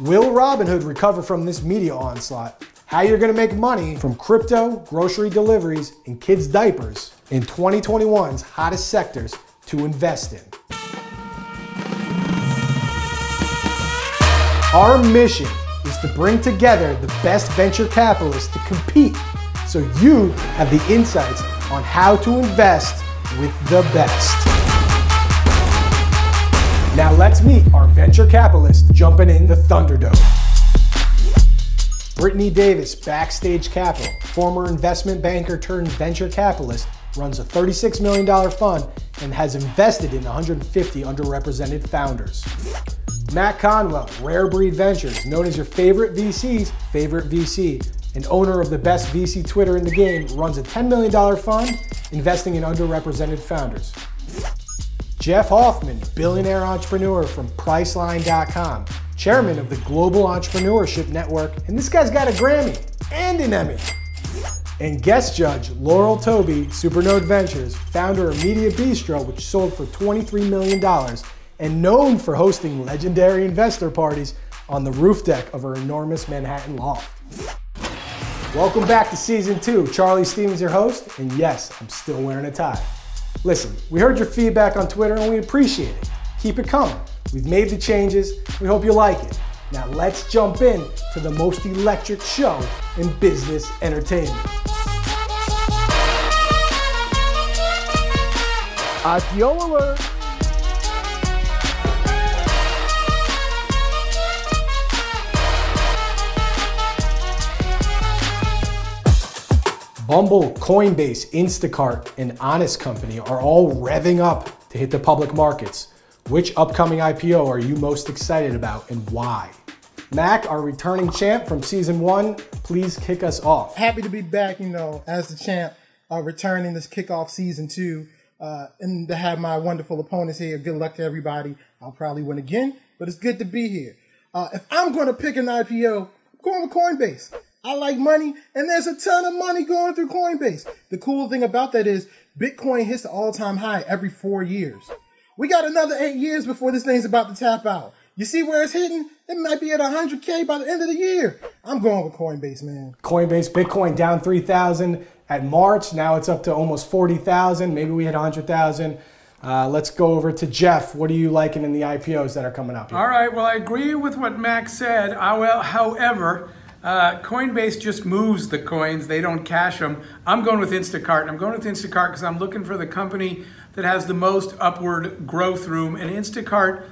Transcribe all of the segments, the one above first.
Will Robinhood recover from this media onslaught? How you're going to make money from crypto, grocery deliveries, and kids' diapers in 2021's hottest sectors to invest in. Our mission is to bring together the best venture capitalists to compete so you have the insights on how to invest with the best. Now let's meet our venture capitalist jumping in the Thunderdome. Brittany Davis, Backstage Capital, former investment banker turned venture capitalist, runs a $36 million fund and has invested in 150 underrepresented founders. Mac Conwell, Rare Breed Ventures, known as your favorite VC's favorite VC, and owner of the best VC Twitter in the game, runs a $10 million fund investing in underrepresented founders. Jeff Hoffman, billionaire entrepreneur from Priceline.com, chairman of the Global Entrepreneurship Network, and this guy's got a Grammy and an Emmy. And guest judge Laurel Touby, Supernode Ventures, founder of Media Bistro, which sold for $23 million, and known for hosting legendary investor parties on the roof deck of her enormous Manhattan loft. Welcome back to season two. Charlie Stevens, your host, and yes, I'm still wearing a tie. Listen, we heard your feedback on Twitter and we appreciate it. Keep it coming. We've made the changes. We hope you like it. Now let's jump in to the most electric show in business entertainment. IPO alert! Bumble, Coinbase, Instacart, and Honest Company are all revving up to hit the public markets. Which upcoming IPO are you most excited about and why? Mac, our returning champ from season one, please kick us off. Happy to be back, you know, as the champ, uh, returning this kickoff season two, uh, and to have my wonderful opponents here. Good luck to everybody. I'll probably win again, but it's good to be here. Uh, if I'm going to pick an IPO, I'm going with Coinbase. I like money, and there's a ton of money going through Coinbase. The cool thing about that is Bitcoin hits the all time high every four years. We got another eight years before this thing's about to tap out. You see where it's hitting? It might be at 100K by the end of the year. I'm going with Coinbase, man. Coinbase, Bitcoin down 3,000 at March. Now it's up to almost 40,000. Maybe we hit 100,000. Uh, let's go over to Jeff. What are you liking in the IPOs that are coming up? Here? All right. Well, I agree with what Max said. I will, however, uh, Coinbase just moves the coins, they don't cash them. I'm going with Instacart, I'm going with Instacart because I'm looking for the company that has the most upward growth room. And Instacart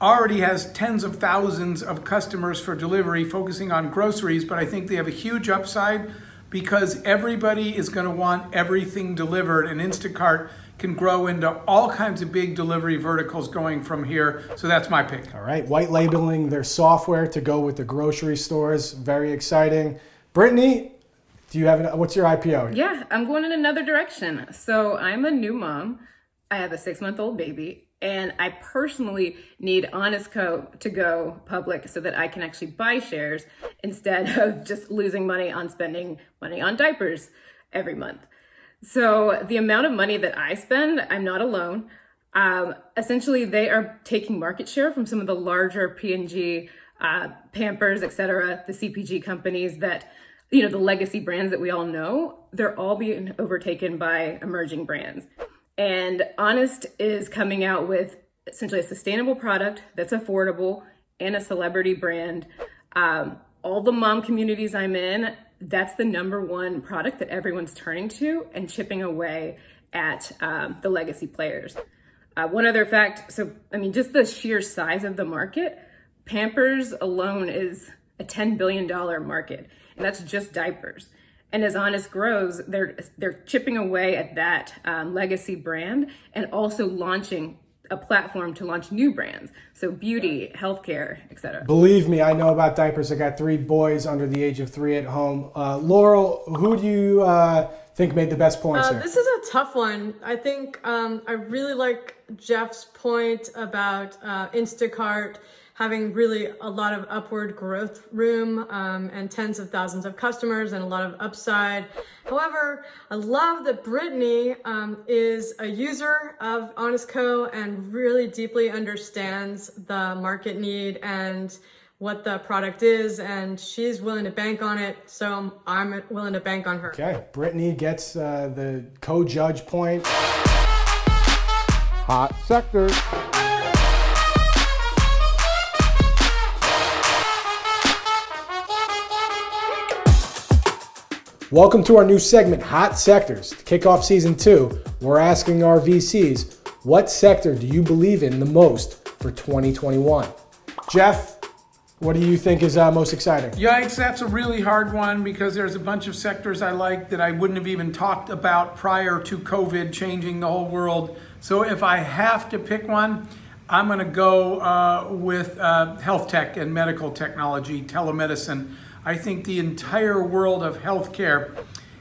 already has tens of thousands of customers for delivery, focusing on groceries, but I think they have a huge upside because everybody is going to want everything delivered, and Instacart can grow into all kinds of big delivery verticals going from here. So that's my pick. All right, white labeling their software to go with the grocery stores. Very exciting. Brittany, do you have an, what's your IPO? Yeah, I'm going in another direction. So I'm a new mom. I have a six month old baby, and I personally need Honest Co to go public so that I can actually buy shares instead of just losing money on spending money on diapers every month. So the amount of money that I spend, I'm not alone. Um, essentially, they are taking market share from some of the larger P&G, uh, Pampers, etc., the CPG companies that, you know, the legacy brands that we all know. They're all being overtaken by emerging brands. And Honest is coming out with essentially a sustainable product that's affordable and a celebrity brand. Um, all the mom communities I'm in, that's the number one product that everyone's turning to and chipping away at um, the legacy players. Uh, one other fact so, I mean, just the sheer size of the market, Pampers alone is a $10 billion market, and that's just diapers. And as Honest grows, they're they're chipping away at that um, legacy brand and also launching a platform to launch new brands. So beauty, healthcare, etc. Believe me, I know about diapers. I got three boys under the age of three at home. Uh, Laurel, who do you uh, think made the best points uh, here? This is a tough one. I think um, I really like Jeff's point about uh, Instacart having really a lot of upward growth room um, and tens of thousands of customers and a lot of upside. However, I love that Brittany um, is a user of Honest Co and really deeply understands the market need and what the product is, and she's willing to bank on it. So I'm willing to bank on her. Okay, Brittany gets uh, the co-judge point. Hot sectors. Welcome to our new segment, Hot Sectors. To kick off season two, we're asking our VCs, what sector do you believe in the most for 2021? Jeff, what do you think is uh, most exciting? Yikes, that's a really hard one because there's a bunch of sectors I like that I wouldn't have even talked about prior to COVID changing the whole world. So if I have to pick one, I'm going to go uh, with uh, health tech and medical technology, telemedicine. I think the entire world of healthcare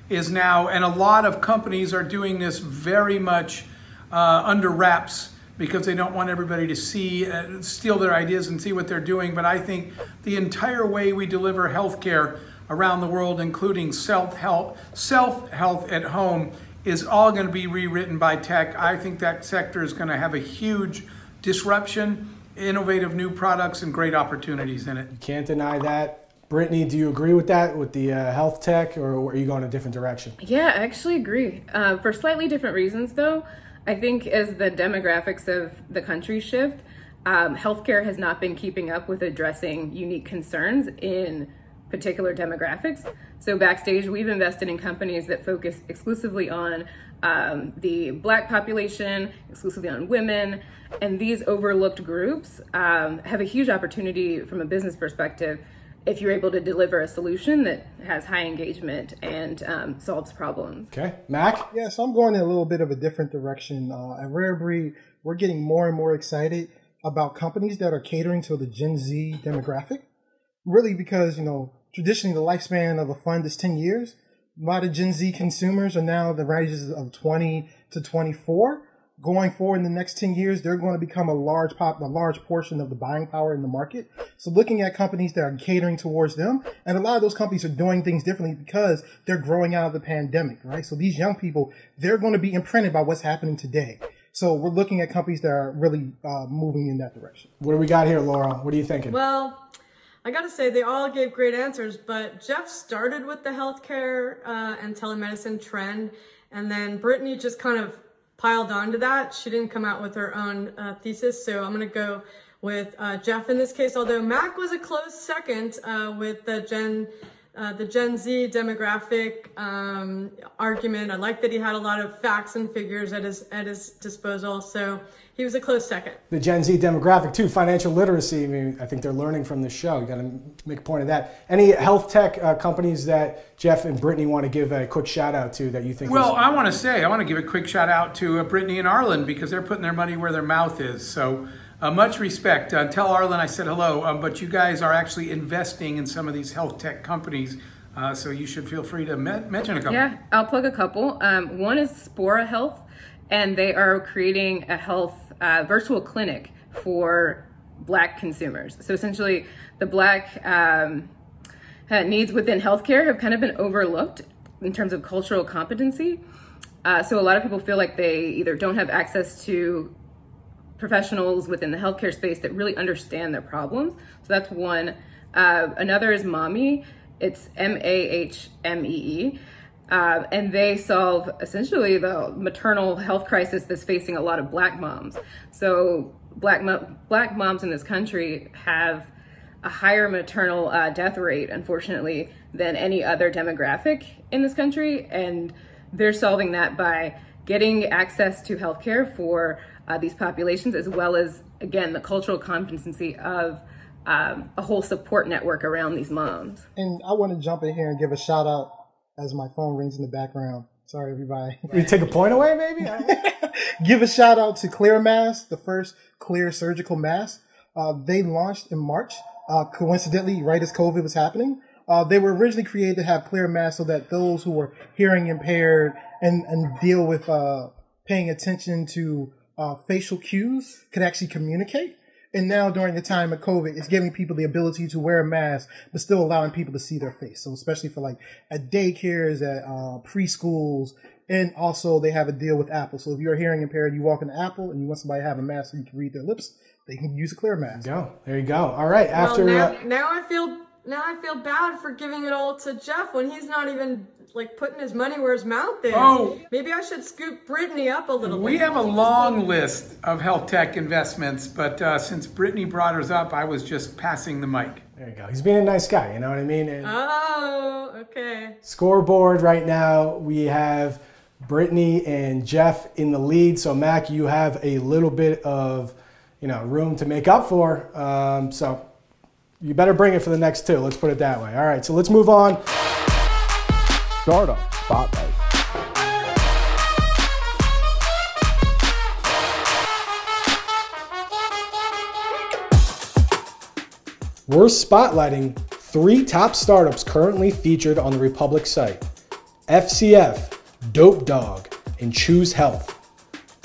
is now, and a lot of companies are doing this very much uh, under wraps because they don't want everybody to see, uh, steal their ideas and see what they're doing. But I think the entire way we deliver healthcare around the world, including self help, self health at home, is all going to be rewritten by tech. I think that sector is going to have a huge disruption, innovative new products, and great opportunities in it. You can't deny that. Brittany, do you agree with that, with the uh, health tech, or are you going a different direction? Yeah, I actually agree. Uh, for slightly different reasons, though. I think as the demographics of the country shift, um, healthcare has not been keeping up with addressing unique concerns in particular demographics. So, backstage, we've invested in companies that focus exclusively on um, the black population, exclusively on women, and these overlooked groups um, have a huge opportunity from a business perspective if you're able to deliver a solution that has high engagement and um, solves problems. Okay, Mac? Yeah, so I'm going in a little bit of a different direction. Uh, at Rare Breed, we're getting more and more excited about companies that are catering to the Gen Z demographic. Really, because, you know, traditionally the lifespan of a fund is 10 years. A lot of Gen Z consumers are now the ranges of 20 to 24 going forward in the next 10 years, they're going to become a large pop, a large portion of the buying power in the market. So looking at companies that are catering towards them, and a lot of those companies are doing things differently because they're growing out of the pandemic, right? So these young people, they're going to be imprinted by what's happening today. So we're looking at companies that are really uh, moving in that direction. What do we got here, Laura? What are you thinking? Well, I gotta say, they all gave great answers, but Jeff started with the healthcare uh, and telemedicine trend, and then Brittany just kind of piled onto that. She didn't come out with her own uh, thesis, so I'm going to go with uh, Jeff in this case. Although Mac was a close second uh, with the Gen uh, the Gen Z demographic um, argument. I like that he had a lot of facts and figures at his at his disposal. So he was a close second. The Gen Z demographic too, financial literacy. I mean, I think they're learning from this show. You got to make a point of that. Any health tech uh, companies that Jeff and Brittany want to give a quick shout out to that you think? Well, I want to say I want to give a quick shout out to uh, Brittany and Arlan because they're putting their money where their mouth is. So. Uh, much respect. Uh, tell Arlan I said hello, um, but you guys are actually investing in some of these health tech companies. Uh, so you should feel free to me- mention a couple. Yeah, I'll plug a couple. Um, one is Spora Health, and they are creating a health uh, virtual clinic for Black consumers. So essentially, the Black um, needs within healthcare have kind of been overlooked in terms of cultural competency. Uh, so a lot of people feel like they either don't have access to professionals within the healthcare space that really understand their problems. So that's one. Uh, another is Mahmee. It's M A H M E E. Uh, and they solve essentially the maternal health crisis that's facing a lot of black moms. So black mo- black moms in this country have a higher maternal uh, death rate, unfortunately, than any other demographic in this country, and they're solving that by getting access to healthcare for uh, these populations, as well as again the cultural competency of um, a whole support network around these moms. And I want to jump in here and give a shout out as my phone rings in the background. Sorry, everybody. You take a point away, maybe? Give a shout out to Clear Mask, the first clear surgical mask. Uh, they launched in March, uh, coincidentally, right as COVID was happening. Uh, they were originally created to have clear masks so that those who were hearing impaired and, and deal with uh, paying attention to uh, facial cues could actually communicate. And now during the time of COVID, it's giving people the ability to wear a mask, but still allowing people to see their face. So especially for like at daycares, at uh, preschools, and also they have a deal with Apple. So if you're hearing impaired, you walk into Apple and you want somebody to have a mask so you can read their lips, they can use a clear mask. Go. There you go. All right. After well, now, uh, now I feel now I feel bad for giving it all to Jeff when he's not even like putting his money where his mouth is. Oh. maybe I should scoop Brittany up a little bit. We bit. have a long list of health tech investments, but uh, since Brittany brought hers up, I was just passing the mic. there you go. He's being a nice guy. You know what I mean? And Oh, okay. scoreboard right now we have Brittany and Jeff in the lead. So Mac, you have a little bit of you know room to make up for. Um, so you better bring it for the next two. Let's put it that way. All right. So let's move on. Startup Spotlight. We're spotlighting three top startups currently featured on the Republic site FCF, Dope Dog, and Choose Health.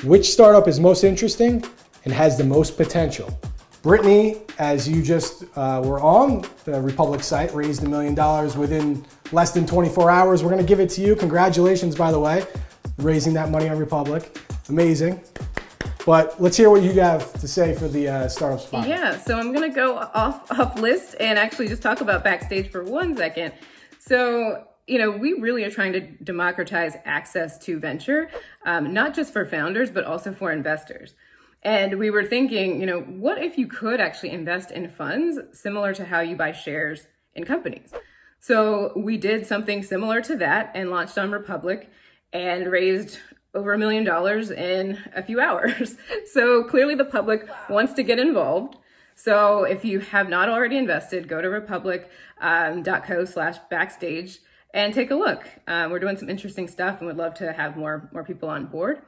Which startup is most interesting and has the most potential? Brittany, as you just uh, were on the Republic site, raised a million dollars within less than 24 hours. We're to give it to you. Congratulations, by the way, raising that money on Republic. Amazing. But let's hear what you have to say for the uh, startup spot. Yeah, so I'm gonna go off off list and actually just talk about backstage for one second. So you know, we really are trying to democratize access to venture, um, not just for founders but also for investors. And we were thinking, you know, what if you could actually invest in funds similar to how you buy shares in companies? So we did something similar to that and launched on Republic and raised over a million dollars in a few hours. So clearly the public wants to get involved. So if you have not already invested, go to republic.co slash backstage and take a look. Uh, we're doing some interesting stuff and would love to have more, more people on board.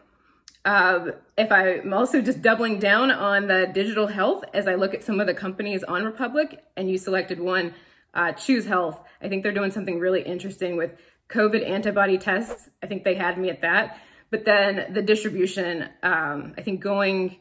Um, if I'm also just doubling down on the digital health as I look at some of the companies on Republic, and you selected one, uh, Choose Health. I think they're doing something really interesting with COVID antibody tests. I think they had me at that. But then the distribution, um, I think going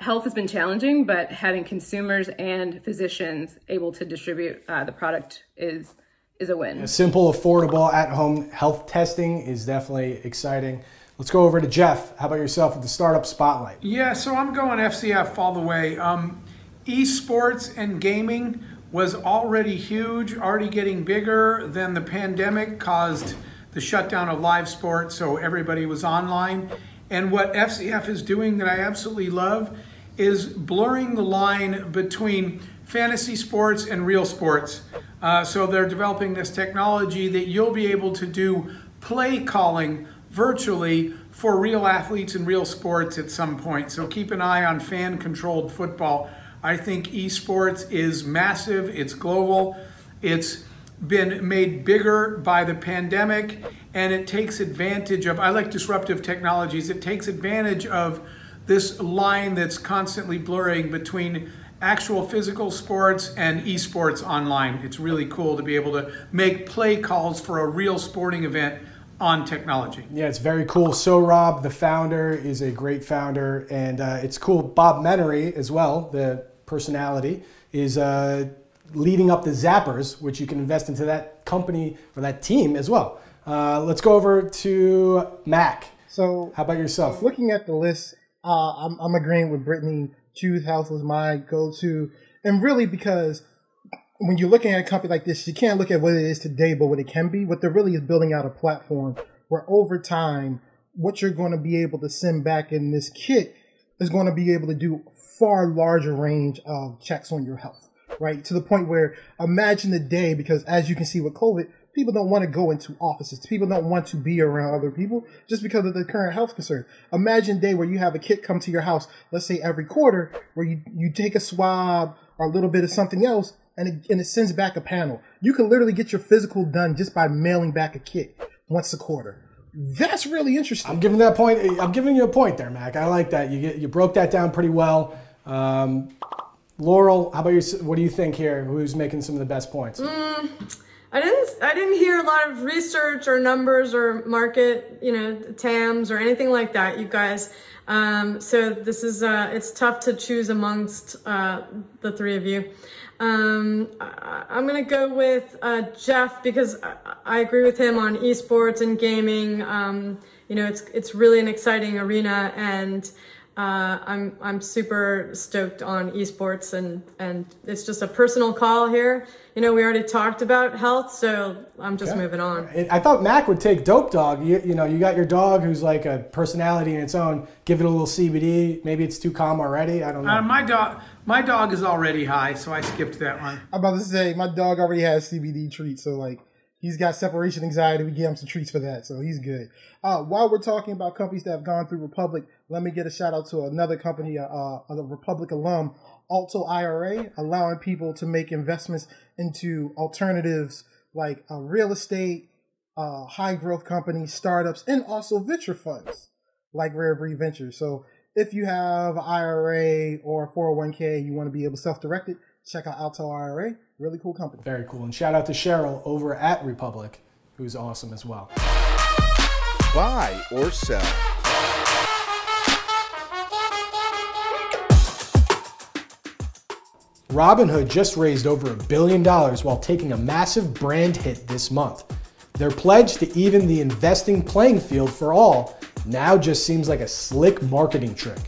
health has been challenging, but having consumers and physicians able to distribute uh, the product is is a win. Simple, affordable, at-home health testing is definitely exciting. Let's go over to Jeff. How about yourself with the startup spotlight? Yeah, so I'm going FCF all the way. Um, esports and gaming was already huge, already getting bigger. Then the pandemic caused the shutdown of live sports, so everybody was online. And what FCF is doing that I absolutely love is blurring the line between fantasy sports and real sports. Uh, so they're developing this technology that you'll be able to do play calling virtually for real athletes in real sports at some point. So keep an eye on fan controlled football. I think esports is massive, it's global, it's been made bigger by the pandemic, and it takes advantage of, I like disruptive technologies, it takes advantage of this line that's constantly blurring between actual physical sports and esports online. It's really cool to be able to make play calls for a real sporting event on technology. Yeah, it's very cool. So Rob, the founder, is a great founder, and uh, it's cool. Bob Menery as well, the personality, is uh, leading up the Zappers, which you can invest into that company or that team as well. Uh, let's go over to Mac. So How about yourself? looking at the list, uh, I'm, I'm agreeing with Brittany. Choose Health was my go-to, and really because when you're looking at a company like this, you can't look at what it is today, but what it can be. What they're really is building out a platform where over time, what you're going to be able to send back in this kit is going to be able to do far larger range of checks on your health, right? To the point where imagine the day, because as you can see with COVID, people don't want to go into offices. People don't want to be around other people just because of the current health concern. Imagine day where you have a kit come to your house, let's say every quarter, where you, you take a swab or a little bit of something else and it, and it sends back a panel. You can literally get your physical done just by mailing back a kit once a quarter. That's really interesting. I'm giving that point. I'm giving you a point there, Mac. I like that. You get, you broke that down pretty well. Um, Laurel, how about you? What do you think here? Who's making some of the best points? I didn't I didn't hear a lot of research or numbers or market, you know, TAMs or anything like that, you guys. Um, so this is uh, it's tough to choose amongst uh, the three of you. Um, I, I'm gonna go with uh, Jeff because I, I agree with him on esports and gaming. Um, you know, it's it's really an exciting arena and Uh, I'm I'm super stoked on esports and and it's just a personal call here. You know, we already talked about health, so I'm just moving on. I thought Mac would take Dope Dog. You, you know, you got your dog who's like a personality in its own. Give it a little CBD. Maybe it's too calm already. I don't know. Uh, my dog, my dog is already high, so I skipped that one. I'm about to say my dog already has CBD treats, so like he's got separation anxiety. We give him some treats for that, so he's good. Uh, while we're talking about companies that have gone through Republic, let me get a shout out to another company, uh, a Republic alum, Alto IRA, allowing people to make investments into alternatives like uh, real estate, uh, high growth companies, startups, and also venture funds like Rare Breed Ventures. So if you have an IRA or a 401k, you want to be able to self direct it, check out Alto IRA. Really cool company. Very cool. And shout out to Cheryl over at Republic, who's awesome as well. Buy or sell. Robinhood just raised over a billion dollars while taking a massive brand hit this month. Their pledge to even the investing playing field for all now just seems like a slick marketing trick.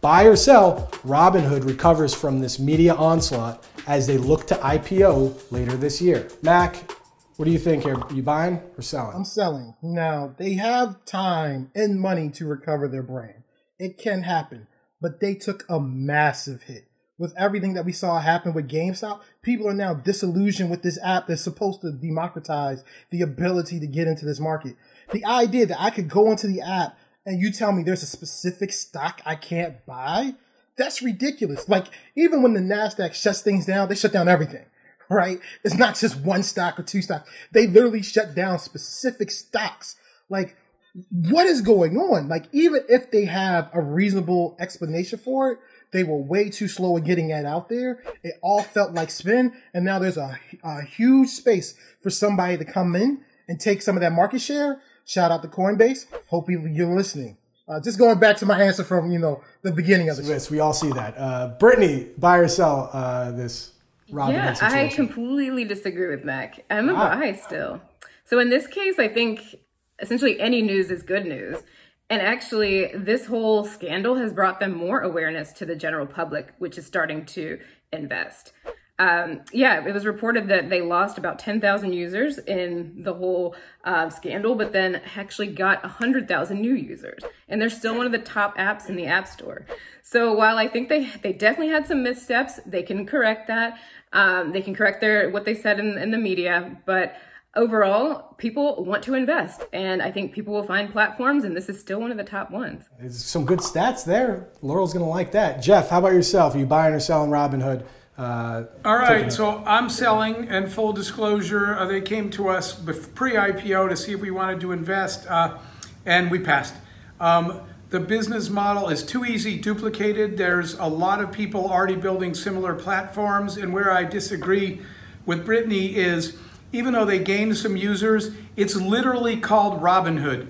Buy or sell, Robinhood recovers from this media onslaught as they look to IPO later this year. Mac, what do you think here? You buying or selling? I'm selling. Now, they have time and money to recover their brand. It can happen, but they took a massive hit. With everything that we saw happen with GameStop, people are now disillusioned with this app that's supposed to democratize the ability to get into this market. The idea that I could go into the app and you tell me there's a specific stock I can't buy, that's ridiculous. Like, even when the NASDAQ shuts things down, they shut down everything, right? It's not just one stock or two stocks. They literally shut down specific stocks. Like, what is going on? Like, even if they have a reasonable explanation for it, they were way too slow in getting that out there. It all felt like spin, and now there's a, a huge space for somebody to come in and take some of that market share. Shout out to Coinbase. Hope you're listening. Uh, just going back to my answer from you know the beginning of the show. Yes, we all see that. Uh, Brittany, buy or sell uh, this Robinhood Yeah, situation? I completely disagree with Mac. I'm a Wow. buy still. So in this case, I think essentially any news is good news. And actually, this whole scandal has brought them more awareness to the general public, which is starting to invest. Um, yeah, it was reported that they lost about 10,000 users in the whole um, scandal, but then actually got 100,000 new users. And they're still one of the top apps in the App Store. So while I think they, they definitely had some missteps, they can correct that. Um, they can correct their what they said in, in the media, but overall, people want to invest. And I think people will find platforms, and this is still one of the top ones. There's some good stats there. Laurel's going to like that. Jeff, how about yourself? Are you buying or selling Robinhood? Uh, All taking right, a- so I'm selling, and full disclosure, uh, they came to us pre IPO to see if we wanted to invest, uh, and we passed. Um, the business model is too easy duplicated. There's a lot of people already building similar platforms, and where I disagree with Brittany is even though they gained some users, it's literally called Robinhood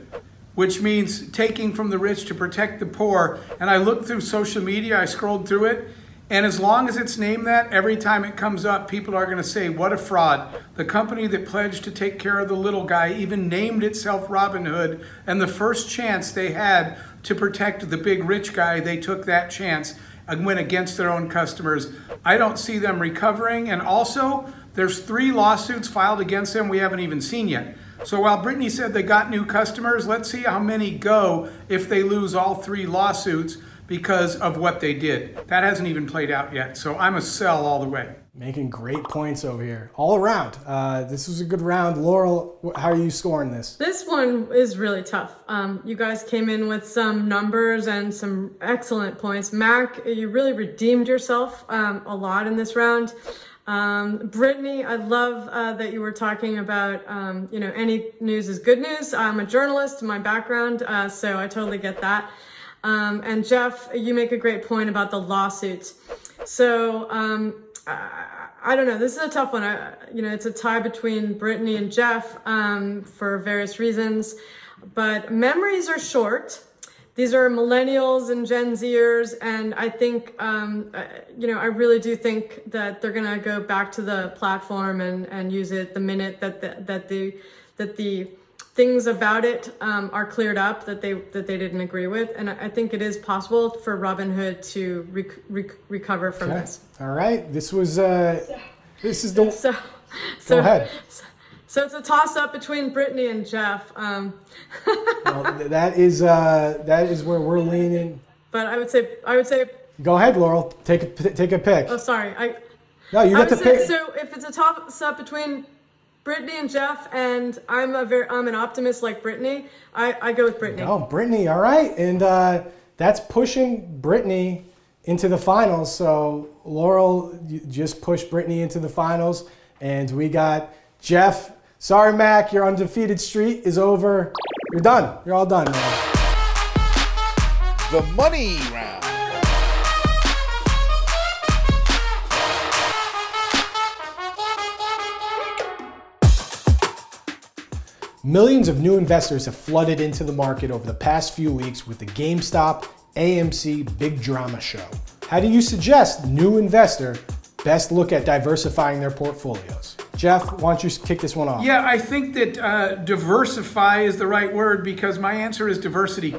which means taking from the rich to protect the poor. And I looked through social media, I scrolled through it, and as long as it's named that, every time it comes up, people are going to say, What a fraud. The company that pledged to take care of the little guy even named itself Robinhood, and the first chance they had to protect the big rich guy, they took that chance and went against their own customers. I don't see them recovering, and also, there's three lawsuits filed against them we haven't even seen yet. So while Brittany said they got new customers, let's see how many go if they lose all three lawsuits because of what they did. That hasn't even played out yet. So I'm a sell all the way. Making great points over here, all around. Uh, this was a good round. Laurel, how are you scoring this? This one is really tough. Um, you guys came in with some numbers and some excellent points. Mac, you really redeemed yourself um, a lot in this round. Um, Brittany, I love uh, that you were talking about, um, you know, any news is good news. I'm a journalist, my background, uh, so I totally get that. Um, and Jeff, you make a great point about the lawsuits. So, um, I, I don't know. This is a tough one. I, you know, it's a tie between Brittany and Jeff um, for various reasons, but memories are short. These are millennials and Gen Zers, and I think, um, uh, you know, I really do think that they're gonna go back to the platform and, and use it the minute that the, that the that the things about it um, are cleared up that they that they didn't agree with, and I think it is possible for Robinhood to rec- rec- recover from Okay. this. All right. This was uh, this is the. So, so ahead. So it's a toss up between Brittany and Jeff. Um, well, that is uh, that is where we're leaning. but I would say I would say Go ahead, Laurel. Take a take a pick. oh sorry I No, you I get say pick. so if it's a toss up between Brittany and Jeff and I'm a very I'm an optimist like Brittany I, I go with Brittany. Oh, Brittany. All right, and uh, that's pushing Brittany into the finals. So Laurel you just pushed Brittany into the finals, and we got Jeff. Sorry, Mac. Your undefeated streak is over. You're done. You're all done, man. The money round. Millions of new investors have flooded into the market over the past few weeks with the GameStop AMC Big Drama Show. How do you suggest new investor best look at diversifying their portfolios? Jeff, why don't you kick this one off? Yeah, I think that uh, diversify is the right word because my answer is diversity.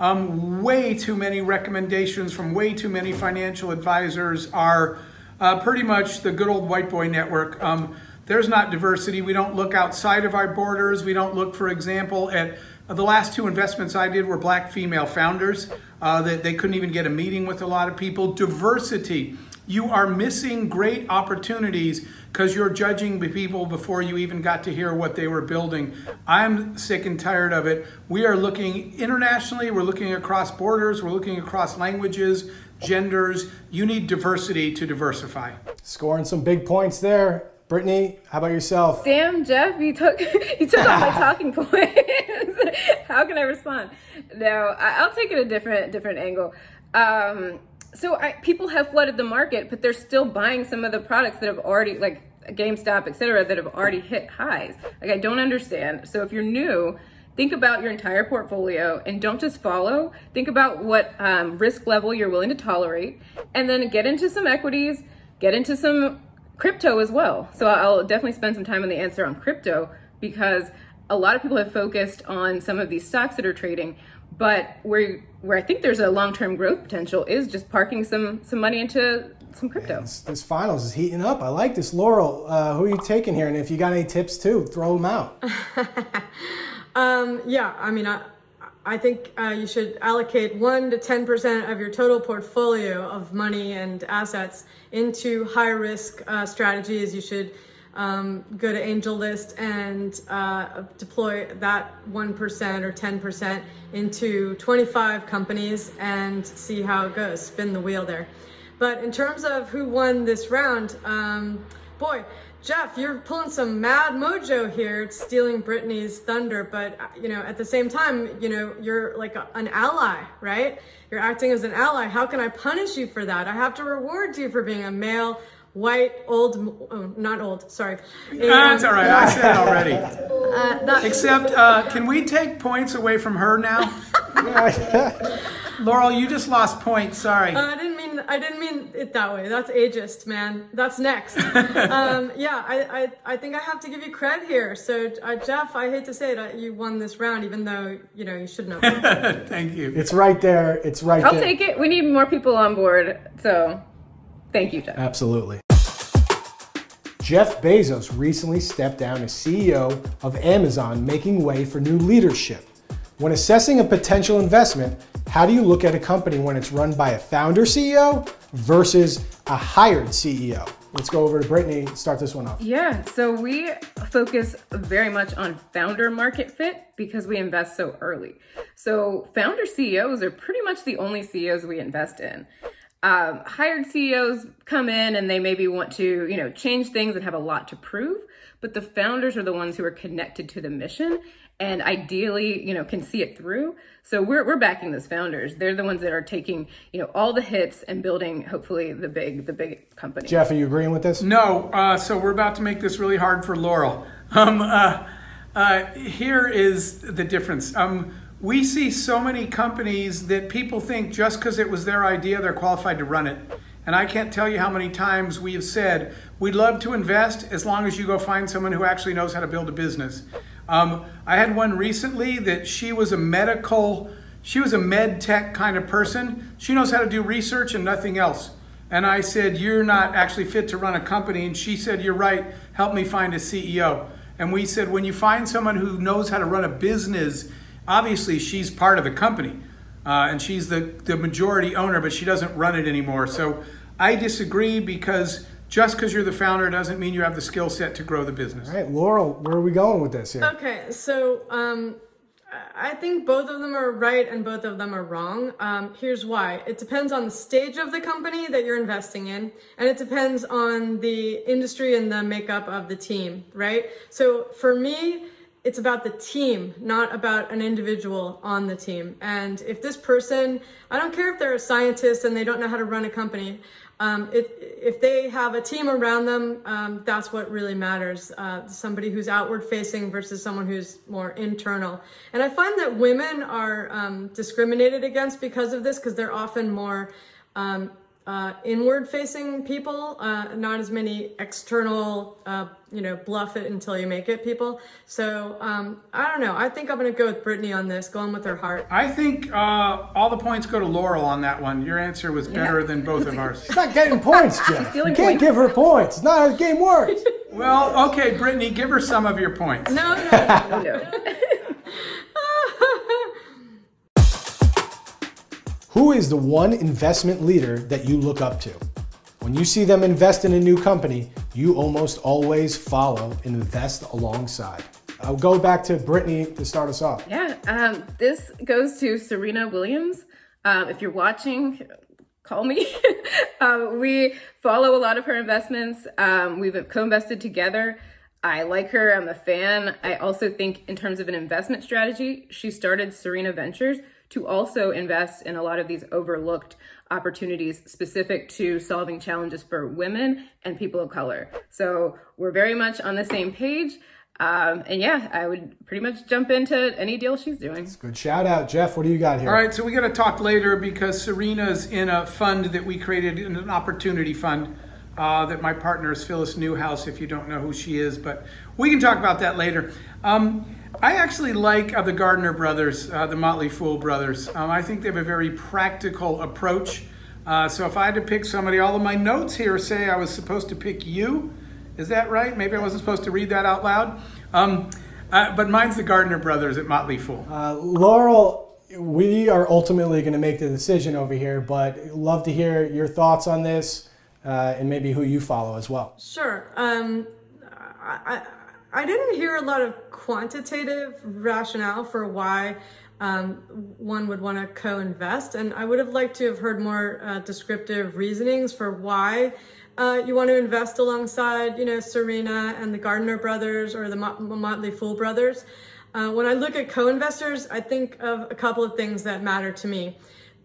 Um, way too many recommendations from way too many financial advisors are uh, pretty much the good old white boy network. Um, there's not diversity. We don't look outside of our borders. We don't look, for example, at uh, the last two investments I did were black female founders. Uh, that they couldn't even get a meeting with a lot of people. Diversity. You are missing great opportunities because you're judging the people before you even got to hear what they were building. I'm sick and tired of it. We are looking internationally, we're looking across borders, we're looking across languages, genders. You need diversity to diversify. Scoring some big points there. Brittany, how about yourself? Damn, Jeff, you took you took all my talking points. How can I respond? No, I, I'll take it a different different angle. Um, so I, people have flooded the market, but they're still buying some of the products that have already like GameStop, et cetera, that have already hit highs. Like I don't understand. So if you're new, think about your entire portfolio and don't just follow. Think about what um, risk level you're willing to tolerate, and then get into some equities, get into some crypto as well. So I'll definitely spend some time on the answer on crypto because a lot of people have focused on some of these stocks that are trading, but where where I think there's a long-term growth potential is just parking some some money into some crypto. This, this finals is heating up. I like this. Laurel, uh, who are you taking here? And if you got any tips too, throw them out. Um, yeah, I mean, I, I think uh, you should allocate 1% to 10% of your total portfolio of money and assets into high risk uh, strategies. You should um, go to AngelList and uh, deploy that 1% or 10% into 25 companies and see how it goes. Spin the wheel there. But in terms of who won this round, um, boy, Jeff, you're pulling some mad mojo here, stealing Brittany's thunder. But uh, you know, at the same time, you know, you're like a, an ally, right? You're acting as an ally. How can I punish you for that? I have to reward you for being a male, white, old, oh, not old, sorry. That's all right. I said it already. Uh, that- Except, uh, can we take points away from her now? Laurel, you just lost points. Sorry. Uh, I didn't mean I didn't mean it that way. That's ageist, man. That's next. um, yeah, I, I I think I have to give you credit here. So uh, Jeff, I hate to say it, you won this round, even though you know you shouldn't have. Thank you. It's right there. It's right I'll there. take it. We need more people on board. So thank you, Jeff. Absolutely. Jeff Bezos recently stepped down as CEO of Amazon, making way for new leadership. When assessing a potential investment, how do you look at a company when it's run by a founder CEO versus a hired CEO? Let's go over to Brittany start this one off. Yeah, so we focus very much on founder market fit because we invest so early. So founder CEOs are pretty much the only CEOs we invest in. Um, hired CEOs come in and they maybe want to, you know, change things and have a lot to prove, but the founders are the ones who are connected to the mission and ideally, you know, can see it through. So we're, we're backing those founders. They're the ones that are taking, you know, all the hits and building hopefully the big, the big company. Jeff, are you agreeing with this? No, uh, so we're about to make this really hard for Laurel. Um, uh, uh, here is the difference. Um, we see so many companies that people think just because it was their idea, they're qualified to run it. And I can't tell you how many times we have said, we'd love to invest as long as you go find someone who actually knows how to build a business. Um, I had one recently that she was a medical, she was a med tech kind of person. She knows how to do research and nothing else. And I said, You're not actually fit to run a company. And she said, You're right. Help me find a CEO. And we said, When you find someone who knows how to run a business, obviously she's part of the company. Uh, and she's the, the majority owner, but she doesn't run it anymore. So I disagree because just because you're the founder doesn't mean you have the skill set to grow the business. All right, Laurel, where are we going with this here? Okay, so um, I think both of them are right and both of them are wrong. Um, here's why. It depends on the stage of the company that you're investing in, and it depends on the industry and the makeup of the team, right? So for me, it's about the team, not about an individual on the team. And if this person, I don't care if they're a scientist and they don't know how to run a company, um, if they have a team around them, um, that's what really matters. Uh, somebody who's outward facing versus someone who's more internal. And I find that women are um, discriminated against because of this because they're often more um, uh, inward facing people, uh, not as many external, uh, you know, bluff it until you make it people. So um, I don't know. I think I'm going to go with Brittany on this, going with her heart. I think uh, all the points go to Laurel on that one. Your answer was better than both of ours. She's not getting points, Jeff. You can't points. give her points. It's not how the game works. Well, okay, Brittany, give her some of your points. No, no. No. Who is the one investment leader that you look up to? When you see them invest in a new company, you almost always follow and invest alongside. I'll go back to Brittany to start us off. Yeah, um, this goes to Serena Williams. Um, if you're watching, call me. um, we follow a lot of her investments. Um, we've co-invested together. I like her. I'm a fan. I also think, in terms of an investment strategy, she started Serena Ventures to also invest in a lot of these overlooked opportunities specific to solving challenges for women and people of color. So we're very much on the same page. Um, and yeah, I would pretty much jump into any deal she's doing. Good shout out, Jeff. What do you got here? All right, so we got to talk later because Serena's in a fund that we created, in an opportunity fund uh, that my partner is Phyllis Newhouse, if you don't know who she is, but we can talk about that later. Um, I actually like uh, the Gardner brothers, uh, the Motley Fool brothers. Um, I think they have a very practical approach. Uh, so if I had to pick somebody, all of my notes here say I was supposed to pick you. Is that right? Maybe I wasn't supposed to read that out loud. Um, uh, but mine's the Gardner brothers at Motley Fool. Uh, Laurel, we are ultimately going to make the decision over here, but love to hear your thoughts on this uh, and maybe who you follow as well. Sure. Um, I, I, I didn't hear a lot of quantitative rationale for why um, one would want to co-invest, and I would have liked to have heard more uh, descriptive reasonings for why uh, you want to invest alongside, you know, Serena and the Gardner brothers or the Mot- Motley Fool brothers. Uh, when I look at co-investors, I think of a couple of things that matter to me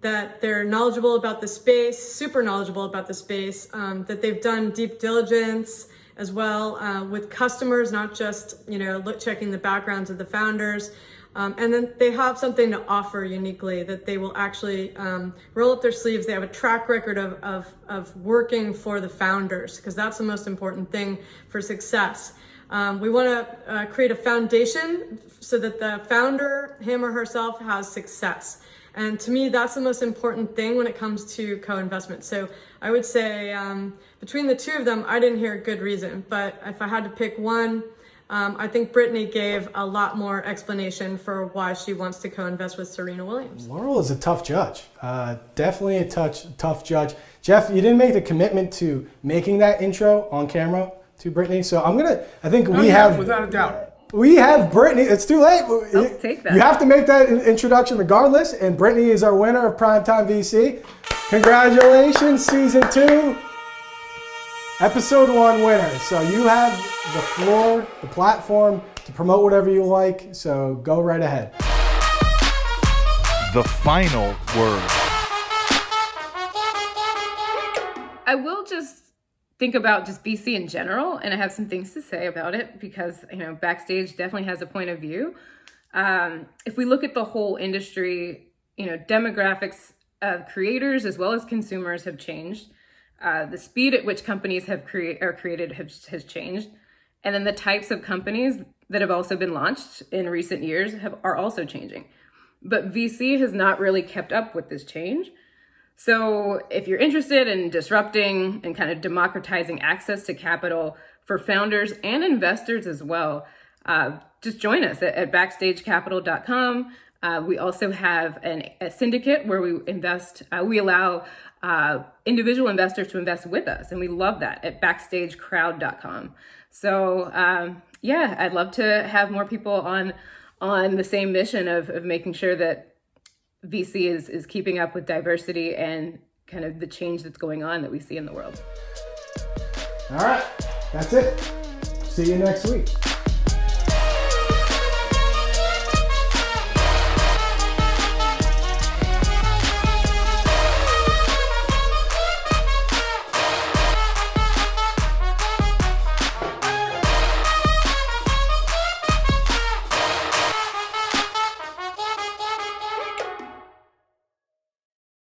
that they're knowledgeable about the space, super knowledgeable about the space, um, that they've done deep diligence as well uh, with customers, not just you know look checking the backgrounds of the founders. Um, and then they have something to offer uniquely that they will actually um, roll up their sleeves. They have a track record of, of, of working for the founders because that's the most important thing for success. Um, we want to uh, create a foundation so that the founder, him or herself, has success. And to me, that's the most important thing when it comes to co-investment. So I would say um, between the two of them, I didn't hear a good reason. But if I had to pick one, um, I think Brittany gave a lot more explanation for why she wants to co-invest with Serena Williams. Laurel is a tough judge. Uh, definitely a touch, tough judge. Jeff, you didn't make the commitment to making that intro on camera to Brittany, so I'm gonna. I think Oh, we yeah, have without a doubt. We have Brittany. It's too late. I'll oh, take that. You have to make that introduction regardless. And Brittany is our winner of Primetime VC. Congratulations, season two, episode one winner. So you have the floor, the platform to promote whatever you like. So go right ahead. The final word. I will just think about just VC in general, and I have some things to say about it because you know backstage definitely has a point of view. Um, if we look at the whole industry, you know demographics of creators as well as consumers have changed. Uh, the speed at which companies have create are created have, has changed. And then the types of companies that have also been launched in recent years have, are also changing. But VC has not really kept up with this change. So if you're interested in disrupting and kind of democratizing access to capital for founders and investors as well, uh, just join us at, at backstagecapital.com. Uh, we also have an, a syndicate where we invest, uh, we allow uh, individual investors to invest with us, and we love that at backstagecrowd.com. So, um, yeah, I'd love to have more people on on the same mission of, of making sure that VC is, is keeping up with diversity and kind of the change that's going on that we see in the world. All right, that's it. See you next week.